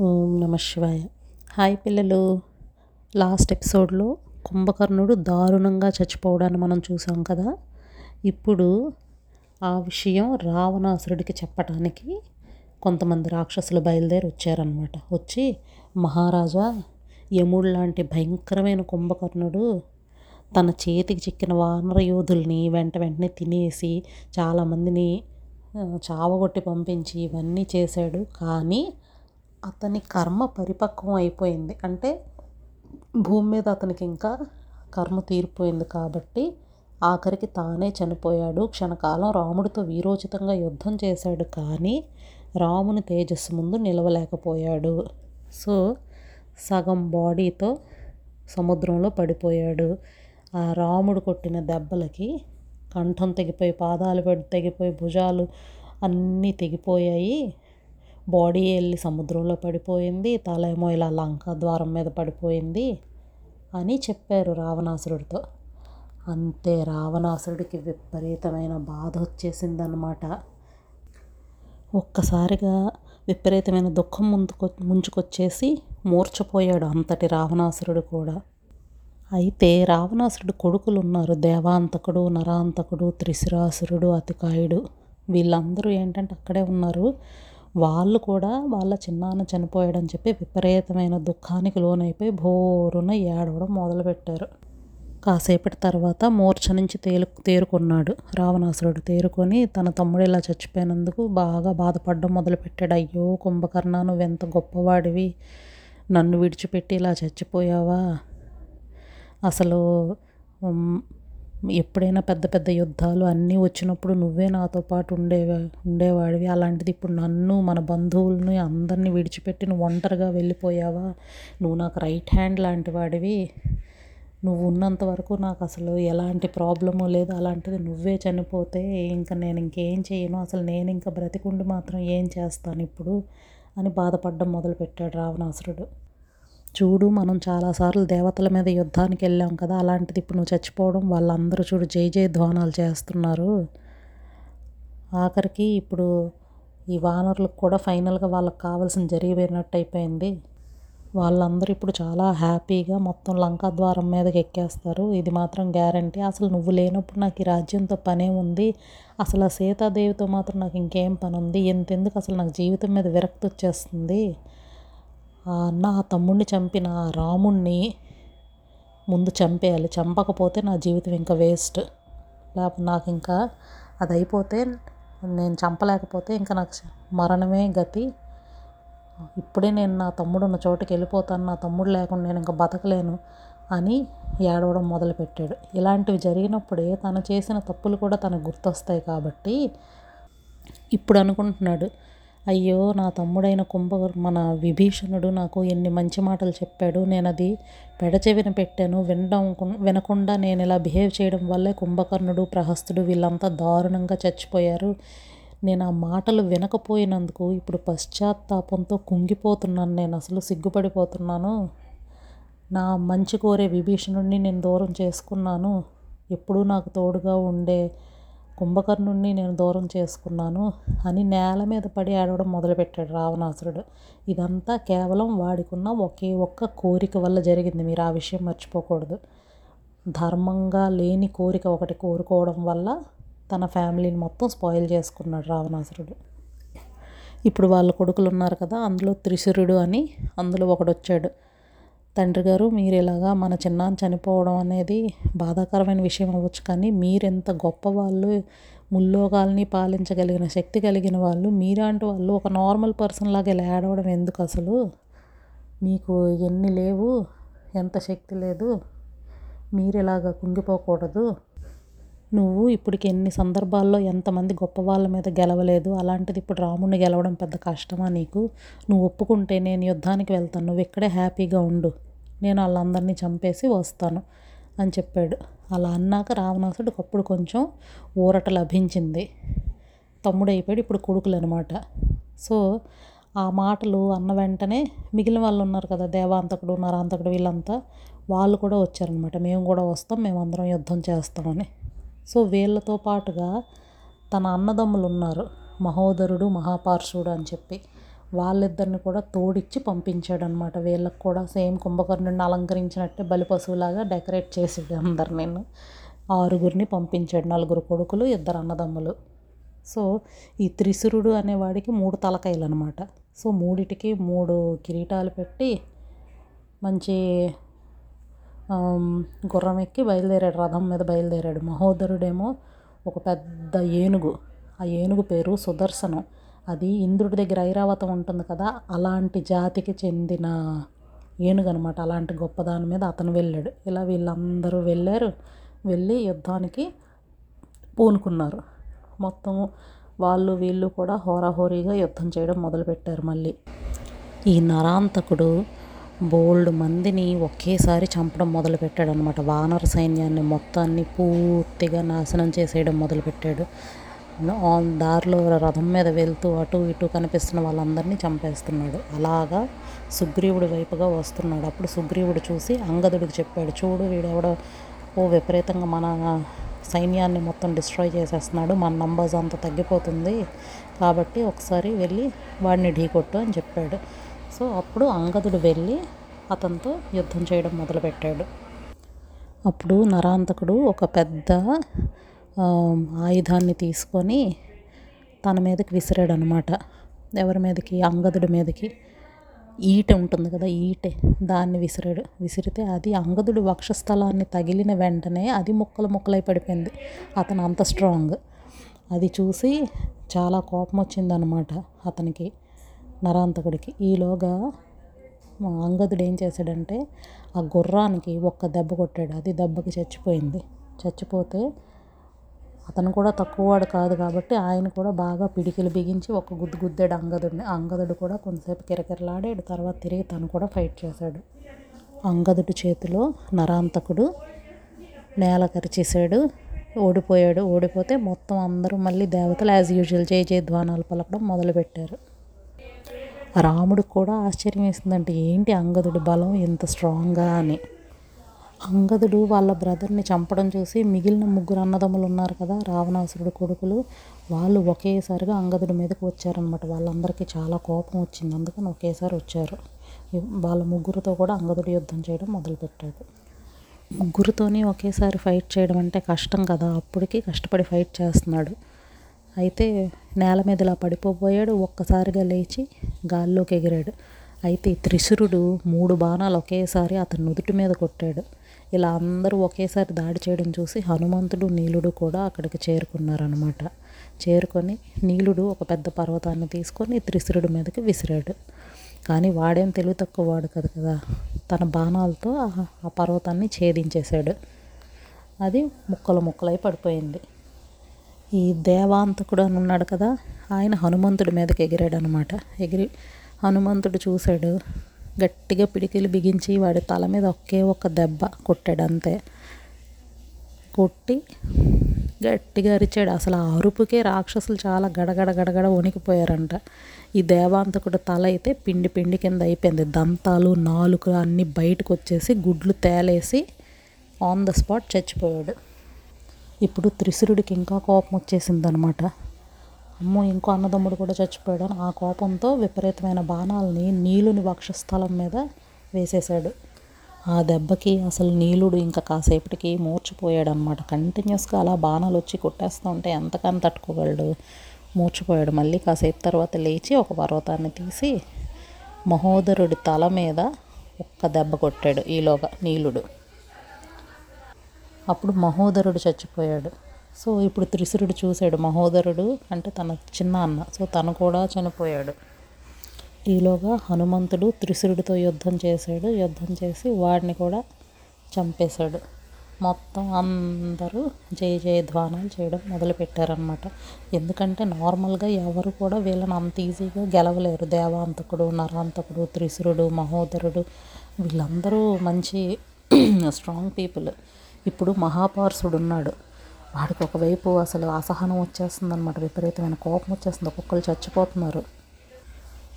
ఓం నమ శివాయ. హాయ్ పిల్లలు. లాస్ట్ ఎపిసోడ్లో కుంభకర్ణుడు దారుణంగా చచ్చిపోవడాన్ని మనం చూసాం కదా. ఇప్పుడు ఆ విషయం రావణాసురుడికి చెప్పటానికి కొంతమంది రాక్షసులు బయలుదేరి వచ్చారనమాట వచ్చి మహారాజా యముడు లాంటి భయంకరమైన కుంభకర్ణుడు తన చేతికి చిక్కిన వానర యోధుల్ని వెంట వెంటనే తినేసి చాలామందిని చావగొట్టి పంపించి ఇవన్నీ చేశాడు. కానీ అతని కర్మ పరిపక్వం అయిపోయింది. అంటే భూమి మీద అతనికి ఇంకా కర్మ తీరిపోయింది కాబట్టి ఆఖరికి తానే చనిపోయాడు. క్షణకాలం రాముడితో వీరోచితంగా యుద్ధం చేశాడు కానీ రాముని తేజస్సు ముందు నిలవలేకపోయాడు. సో సగం బాడీతో సముద్రంలో పడిపోయాడు. ఆ రాముడు కొట్టిన దెబ్బలకి కంఠం తెగిపోయి పాదాలు తెగిపోయి భుజాలు అన్నీ తెగిపోయాయి. బాడీ వెళ్ళి సముద్రంలో పడిపోయింది తల ఏమో ఇలా లంక ద్వారం మీద పడిపోయింది అని చెప్పారు రావణాసురుడితో. అంతే రావణాసురుడికి విపరీతమైన బాధ వచ్చేసిందనమాట ఒక్కసారిగా విపరీతమైన దుఃఖం ముందుకొ ముంచుకొచ్చేసి మూర్చపోయాడు అంతటి రావణాసురుడు కూడా. అయితే రావణాసురుడు కొడుకులు ఉన్నారు దేవాంతకుడు నరాంతకుడు త్రిశిరాసురుడు అతికాయుడు. వీళ్ళందరూ ఏంటంటే అక్కడే ఉన్నారు. వాళ్ళు కూడా వాళ్ళ చిన్నాన్న చనిపోయాడని చెప్పి విపరీతమైన దుఃఖానికి లోనైపోయి బోరున ఏడవడం మొదలుపెట్టారు. కాసేపటి తర్వాత మూర్ఛ నుంచి తేలు తేరుకున్నాడు రావణాసురుడు. తేరుకొని తన తమ్ముడు ఇలా చచ్చిపోయినందుకు బాగా బాధపడడం మొదలుపెట్టాడు. అయ్యో కుంభకర్ణ నువ్వెంత గొప్పవాడివి? నన్ను విడిచిపెట్టి ఇలా చచ్చిపోయావా? అసలు ఎప్పుడైనా పెద్ద పెద్ద యుద్ధాలు అన్నీ వచ్చినప్పుడు నువ్వే నాతో పాటు ఉండేవా ఉండేవాడివి. అలాంటిది ఇప్పుడు నన్ను మన బంధువులను అందరినీ విడిచిపెట్టి నువ్వు ఒంటరిగా వెళ్ళిపోయావా? నువ్వు నాకు రైట్ హ్యాండ్ లాంటి వాడివి. నువ్వు ఉన్నంత వరకు నాకు అసలు ఎలాంటి ప్రాబ్లము లేదు. అలాంటిది నువ్వే చనిపోతే ఇంకా నేను ఇంకేం చేయను. అసలు నేను ఇంకా బ్రతికుండి మాత్రం ఏం చేస్తాను ఇప్పుడు? అని బాధపడడం మొదలుపెట్టాడు రావణాసురుడు. చూడు మనం చాలాసార్లు దేవతల మీద యుద్ధానికి వెళ్ళాం కదా అలాంటిది ఇప్పుడు నువ్వు చచ్చిపోవడం వాళ్ళందరూ చూడు జై జయ ధ్వానాలు చేస్తున్నారు. ఆఖరికి ఇప్పుడు ఈ వానరులకు కూడా ఫైనల్గా వాళ్ళకి కావాల్సిన జరిగిపోయినట్టు అయిపోయింది. వాళ్ళందరూ ఇప్పుడు చాలా హ్యాపీగా మొత్తం లంకా ద్వారం మీదకి ఎక్కేస్తారు. ఇది మాత్రం గ్యారంటీ. అసలు నువ్వు లేనప్పుడు నాకు ఈ రాజ్యంతో పనే ఉంది. అసలు ఆ సీతాదేవితో మాత్రం నాకు ఇంకేం పని ఉంది ఎంతెందుకు అసలు నాకు జీవితం మీద విరక్తి వచ్చేస్తుంది? నా తమ్ముడిని చంపిన రాముణ్ణి ముందు చంపేయాలి. చంపకపోతే నా జీవితం ఇంకా వేస్ట్. లేకపోతే నాకు ఇంకా అది అయిపోతే నేను చంపలేకపోతే ఇంకా నాకు మరణమే గతి. ఇప్పుడే నేను నా తమ్ముడు ఉన్న చోటుకి వెళ్ళిపోతాను. నా తమ్ముడు లేకుండా నేను ఇంకా బతకలేను అని ఏడవడం మొదలుపెట్టాడు. ఇలాంటివి జరిగినప్పుడే తను చేసిన తప్పులు కూడా తనకు గుర్తొస్తాయి కాబట్టి ఇప్పుడు అనుకుంటున్నాడు. అయ్యో నా తమ్ముడైన కుంభ మన విభీషణుడు నాకు ఎన్ని మంచి మాటలు చెప్పాడు. నేను అది పెడచెవిన పెట్టాను. వినడం వినకుండా నేను ఇలా బిహేవ్ చేయడం వల్లే కుంభకర్ణుడు ప్రహస్తుడు వీళ్ళంతా దారుణంగా చచ్చిపోయారు. నేను ఆ మాటలు వినకపోయినందుకు ఇప్పుడు పశ్చాత్తాపంతో కుంగిపోతున్నాను. నేను అసలు సిగ్గుపడిపోతున్నాను. నా మంచి కోరే విభీషణుడిని నేను దూరం చేసుకున్నాను. ఎప్పుడూ నాకు తోడుగా ఉండే కుంభకర్ణుణ్ణి నేను దూరం చేసుకున్నాను అని నేల మీద పడి ఆడవడం మొదలుపెట్టాడు రావణాసురుడు. ఇదంతా కేవలం వాడికున్న ఒకే ఒక్క కోరిక వల్ల జరిగింది. మీరు ఆ విషయం మర్చిపోకూడదు. ధర్మంగా లేని కోరిక ఒకటి కోరుకోవడం వల్ల తన ఫ్యామిలీని మొత్తం స్పాయిల్ చేసుకున్నాడు రావణాసురుడు. ఇప్పుడు వాళ్ళ కొడుకులు ఉన్నారు కదా అందులో త్రిశురుడు అని అందులో ఒకడు వచ్చాడు తండ్రి గారు మీరు ఇలాగా మన చిన్నాన్న చనిపోవడం అనేది బాధాకరమైన విషయం అవ్వచ్చు. కానీ మీరెంత గొప్పవాళ్ళు ముల్లోకాలని పాలించగలిగిన శక్తి కలిగిన వాళ్ళు మీరాంటి వాళ్ళు ఒక నార్మల్ పర్సన్ లాగా ఇలా ఏడవడం ఎందుకు అసలు? మీకు ఎన్ని లేవు ఎంత శక్తి లేదు మీరు ఇలాగ కుంగిపోకూడదు నువ్వు ఇప్పటికి ఎన్ని సందర్భాల్లో ఎంతమంది గొప్ప వాళ్ళ మీద గెలవలేదు? అలాంటిది ఇప్పుడు రాముడిని గెలవడం పెద్ద కష్టమా నీకు? నువ్వు ఒప్పుకుంటే నేను యుద్ధానికి వెళ్తాను. నువ్వు ఇక్కడే హ్యాపీగా ఉండు. నేను వాళ్ళందరినీ చంపేసి వస్తాను అని చెప్పాడు. అలా అన్నాక రావణాసుడికి అప్పుడు కొంచెం ఊరట లభించింది. తమ్ముడు అయిపోయాడు ఇప్పుడు కొడుకులు అనమాట సో ఆ మాటలు అన్న వెంటనే మిగిలిన వాళ్ళు ఉన్నారు కదా దేవాంతకుడు నరాంతకుడు వీళ్ళంతా వాళ్ళు కూడా వచ్చారనమాట. మేము కూడా వస్తాం. మేము అందరం యుద్ధం చేస్తామని. సో వీళ్ళతో పాటుగా తన అన్నదమ్ములు ఉన్నారు. మహోదరుడు మహాపార్షుడు అని చెప్పి వాళ్ళిద్దరిని కూడా తోడిచ్చి పంపించాడు అనమాట వీళ్ళకి కూడా సేమ్ కుంభకర్ణుడిని అలంకరించినట్టే బలి పశువులాగా డెకరేట్ చేసాడు అందరు నేను ఆరుగురిని పంపించాడు. నలుగురు కొడుకులు ఇద్దరు అన్నదమ్ములు. సో ఈ త్రిశురుడు అనేవాడికి మూడు తలకాయలు అనమాట సో మూడిటికి మూడు కిరీటాలు పెట్టి మంచి గుర్రం ఎక్కి బయలుదేరాడు రథం మీద బయలుదేరాడు. మహోదరుడేమో ఒక పెద్ద ఏనుగు. ఆ ఏనుగు పేరు సుదర్శనం. అది ఇంద్రుడి దగ్గర ఐరావతం ఉంటుంది కదా అలాంటి జాతికి చెందిన ఏనుగు అనమాట అలాంటి గొప్ప దాని మీద అతను వెళ్ళాడు. ఇలా వీళ్ళందరూ వెళ్ళారు. వెళ్ళి యుద్ధానికి పూనుకున్నారు. మొత్తం వాళ్ళు వీళ్ళు కూడా హోరాహోరీగా యుద్ధం చేయడం మొదలుపెట్టారు మళ్ళీ. ఈ నరాంతకుడు బోల్డ్ మందిని ఒకేసారి చంపడం మొదలుపెట్టాడు అనమాట వానర సైన్యాన్ని మొత్తాన్ని పూర్తిగా నాశనం చేసేయడం మొదలుపెట్టాడు. ఆన్ దారిలో రథం మీద వెళ్తూ అటు ఇటు కనిపిస్తున్న వాళ్ళందరినీ చంపేస్తున్నాడు. అలాగా సుగ్రీవుడి వైపుగా వస్తున్నాడు. అప్పుడు సుగ్రీవుడు చూసి అంగదుడికి చెప్పాడు చూడు వీడెవడో ఓ విపరీతంగా మన సైన్యాన్ని మొత్తం డిస్ట్రాయ్ చేసేస్తున్నాడు. మన నంబర్స్ అంత తగ్గిపోతుంది కాబట్టి ఒకసారి వెళ్ళి వాడిని ఢీకొట్టు అని చెప్పాడు. సో అప్పుడు అంగదుడు వెళ్ళి అతనితో యుద్ధం చేయడం మొదలుపెట్టాడు. అప్పుడు నరాంతకుడు ఒక పెద్ద ఆయుధాన్ని తీసుకొని తన మీదకి విసిరాడు అనమాట ఎవరి మీదకి? అంగదుడి మీదకి. ఈట ఉంటుంది కదా ఈటే. దాన్ని విసిరాడు. విసిరితే అది అంగదుడి వక్షస్థలాన్ని తగిలిన వెంటనే అది ముక్కలు ముక్కలై పడిపోయింది. అతను అంత స్ట్రాంగ్. అది చూసి చాలా కోపం వచ్చిందనమాట అతనికి. నరాంతకుడికి. ఈలోగా మా అంగదుడు ఏం చేశాడంటే ఆ గుర్రానికి ఒక్క దెబ్బ కొట్టాడు. అది దెబ్బకి చచ్చిపోయింది. చచ్చిపోతే అతను కూడా తక్కువవాడు కాదు కాబట్టి ఆయన కూడా బాగా పిడికిలు బిగించి ఒక గుద్దు గుద్దాడు అంగదుడిని. అంగదుడు కూడా కొంతసేపు కిరకిరలాడాడు. తర్వాత తిరిగి తను కూడా ఫైట్ చేశాడు. అంగదుడి చేతిలో నరాంతకుడు నేల కరిచేసాడు ఓడిపోయాడు. ఓడిపోతే మొత్తం అందరూ మళ్ళీ దేవతలు యాజ్ యూజువల్ జయ జయధ్వానాలు పలకడం మొదలుపెట్టారు. రాముడికి కూడా ఆశ్చర్యం వేసిందంటే ఏంటి అంగదుడి బలం ఇంత స్ట్రాంగ్గా అని. అంగదుడు వాళ్ళ బ్రదర్ని చంపడం చూసి మిగిలిన ముగ్గురు అన్నదమ్ములు ఉన్నారు కదా రావణాసురుడు కొడుకులు వాళ్ళు ఒకేసారిగా అంగదుడి మీదకి వచ్చారనమాట వాళ్ళందరికీ చాలా కోపం వచ్చింది అందుకని ఒకేసారి వచ్చారు. వాళ్ళ ముగ్గురితో కూడా అంగదుడు యుద్ధం చేయడం మొదలుపెట్టాడు. ముగ్గురితోనే ఒకేసారి ఫైట్ చేయడం అంటే కష్టం కదా అప్పటికి కష్టపడి ఫైట్ చేస్తున్నాడు. అయితే నేల మీద ఇలా పడిపోబోయాడు. ఒక్కసారిగా లేచి గాల్లోకి ఎగిరాడు. అయితే త్రిశురుడు మూడు బాణాలు ఒకేసారి అతని నుదుటి మీద కొట్టాడు. ఇలా అందరూ ఒకేసారి దాడి చేయడం చూసి హనుమంతుడు నీలుడు కూడా అక్కడికి చేరుకున్నారనమాట చేరుకొని నీలుడు ఒక పెద్ద పర్వతాన్ని తీసుకొని త్రిశురుడి మీదకి విసిరాడు. కానీ వాడేం తెలివి తక్కువ వాడు కదా కదా. తన బాణాలతో ఆ పర్వతాన్ని ఛేదించేశాడు. అది ముక్కలు ముక్కలై పడిపోయింది. ఈ దేవాంతకుడు అని ఉన్నాడు కదా ఆయన హనుమంతుడి మీదకి ఎగిరాడు అనమాట ఎగిరి హనుమంతుడు చూశాడు గట్టిగా పిడికిలు బిగించి వాడి తల మీద ఒకే ఒక్క దెబ్బ కొట్టాడు అంతే. కొట్టి గట్టిగా అరిచాడు. అసలు ఆ అరుపుకే రాక్షసులు చాలా గడగడ గడగడ వణికిపోయారంట. ఈ దేవాంతకుడు తల అయితే పిండి పిండి కింద అయిపోయింది. దంతాలు నాలుక అన్నీ బయటకు వచ్చేసి గుడ్లు తేలేసి ఆన్ ద స్పాట్ చచ్చిపోయాడు. ఇప్పుడు త్రిశురుడికి ఇంకా కోపం వచ్చేసింది అనమాట అమ్మో ఇంకో అన్నదమ్ముడు కూడా చచ్చిపోయాడు అని ఆ కోపంతో విపరీతమైన బాణాలని నీలుని వక్షస్థలం మీద వేసేశాడు. ఆ దెబ్బకి అసలు నీలుడు ఇంకా కాసేపటికి మూర్చిపోయాడు అనమాట కంటిన్యూస్గా అలా బాణాలు వచ్చి కొట్టేస్తూ ఉంటే ఎంతకని తట్టుకోగలడు? మూర్చిపోయాడు. మళ్ళీ కాసేపు తర్వాత లేచి ఒక పర్వతాన్ని తీసి మహోదరుడి తల మీద ఒక్క దెబ్బ కొట్టాడు ఈలోగా నీలుడు. అప్పుడు మహోదరుడు చచ్చిపోయాడు. సో ఇప్పుడు త్రిశురుడు చూశాడు. మహోదరుడు అంటే తన చిన్న అన్న. సో తను కూడా చనిపోయాడు. ఈలోగా హనుమంతుడు త్రిశురుడితో యుద్ధం చేశాడు. యుద్ధం చేసి వాడిని కూడా చంపేశాడు. మొత్తం అందరూ జయ జయ ధ్వానాలు చేయడం మొదలుపెట్టారనమాట ఎందుకంటే నార్మల్గా ఎవరు కూడా వీళ్ళని అంత ఈజీగా గెలవలేరు. దేవాంతకుడు నరాంతకుడు త్రిశురుడు మహోదరుడు. వీళ్ళందరూ మంచి స్ట్రాంగ్ పీపుల్ ఇప్పుడు మహాపౌరుషుడు ఉన్నాడు వాడికి ఒకవైపు అసలు అసహనం వచ్చేస్తుంది అనమాట విపరీతమైన కోపం వచ్చేస్తుంది. ఒక్కొక్కరు చచ్చిపోతున్నారు.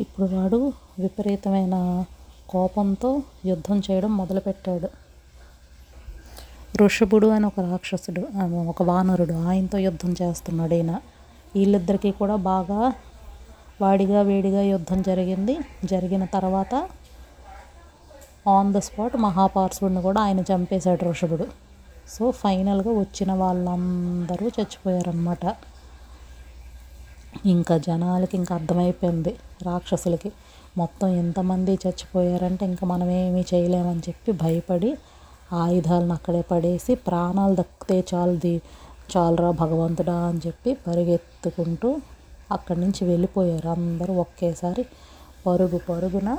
ఇప్పుడు వాడు విపరీతమైన కోపంతో యుద్ధం చేయడం మొదలుపెట్టాడు. ఋషభుడు అని ఒక రాక్షసుడు ఒక వానరుడు ఆయనతో యుద్ధం చేస్తున్నాడు ఈయన. వీళ్ళిద్దరికీ కూడా బాగా వాడిగా వేడిగా యుద్ధం జరిగింది. జరిగిన తర్వాత ఆన్ ద స్పాట్ మహాపార్సుడిని కూడా ఆయన చంపేశాడు ఋషభుడు. సో ఫైనల్గా వచ్చిన వాళ్ళందరూ చచ్చిపోయారనమాట ఇంకా జనాలకి ఇంకా అర్థమైపోయింది రాక్షసులకి. మొత్తం ఎంతమంది చచ్చిపోయారంటే ఇంకా మనం ఏమీ చేయలేమని చెప్పి భయపడి ఆయుధాలను అక్కడే పడేసి ప్రాణాలు దక్కితే చాలుది చాలురా భగవంతుడా అని చెప్పి పరిగెత్తుకుంటూ అక్కడి నుంచి వెళ్ళిపోయారు అందరూ ఒకేసారి పరుగు పరుగున.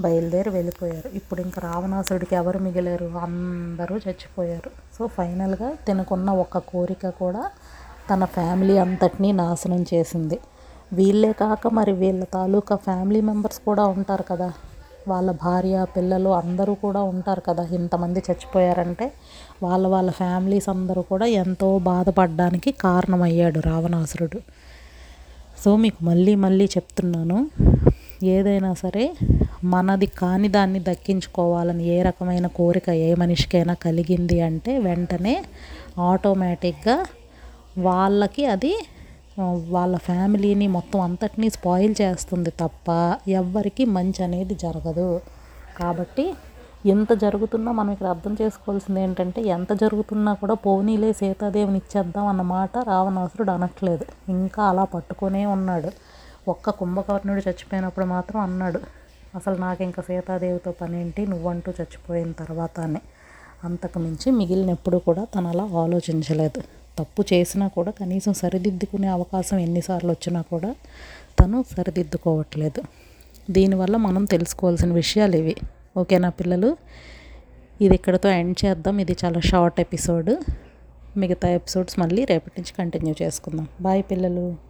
బయలుదేరి వెళ్ళిపోయారు. ఇప్పుడు ఇంకా రావణాసుడికి ఎవరు మిగిలారు? అందరూ చచ్చిపోయారు. సో ఫైనల్గా తినకున్న ఒక కోరిక కూడా తన ఫ్యామిలీ అంతటినీ నాశనం చేసింది. వీళ్ళే కాక మరి వీళ్ళ తాలూకా ఫ్యామిలీ మెంబర్స్ కూడా ఉంటారు కదా? వాళ్ళ భార్య పిల్లలు అందరూ కూడా ఉంటారు కదా? ఇంతమంది చచ్చిపోయారంటే వాళ్ళ వాళ్ళ ఫ్యామిలీస్ అందరూ కూడా ఎంతో బాధపడడానికి కారణమయ్యాడు రావణాసురుడు. సో మీకు మళ్ళీ మళ్ళీ చెప్తున్నాను ఏదైనా సరే మనది కాని దాన్ని దక్కించుకోవాలని ఏ రకమైన కోరిక ఏ మనిషికైనా కలిగింది అంటే వెంటనే ఆటోమేటిక్గా వాళ్ళకి అది వాళ్ళ ఫ్యామిలీని మొత్తం అంతటినీ స్పాయిల్ చేస్తుంది తప్ప ఎవ్వరికి మంచి అనేది జరగదు. కాబట్టి ఎంత జరుగుతున్నా మనం ఇక్కడ అర్థం చేసుకోవాల్సింది ఏంటంటే ఎంత జరుగుతున్నా కూడా పోనీలే సీతాదేవిని ఇచ్చేద్దాం అన్నమాట రావణాసురుడు అనట్లేదు. ఇంకా అలా పట్టుకొనే ఉన్నాడు. ఒక్క కుంభకర్ణుడు చచ్చిపోయినప్పుడు మాత్రం అన్నాడు అసలు నాకు ఇంకా సీతాదేవితో పనేంటి? నువ్వంటూ చచ్చిపోయిన తర్వాత అని అంతకు మించి మిగిలిన ఎప్పుడు కూడా తను అలా ఆలోచించలేదు. తప్పు చేసినా కూడా కనీసం సరిదిద్దుకునే అవకాశం ఎన్నిసార్లు వచ్చినా కూడా తను సరిదిద్దుకోవట్లేదు. దీనివల్ల మనం తెలుసుకోవాల్సిన విషయాలు ఇవి. ఓకేనా పిల్లలు? ఇది ఇక్కడతో ఎండ్ చేద్దాం. ఇది చాలా షార్ట్ ఎపిసోడ్. మిగతా ఎపిసోడ్స్ మళ్ళీ రేపటి నుంచి కంటిన్యూ చేసుకుందాం. బాయ్ పిల్లలు.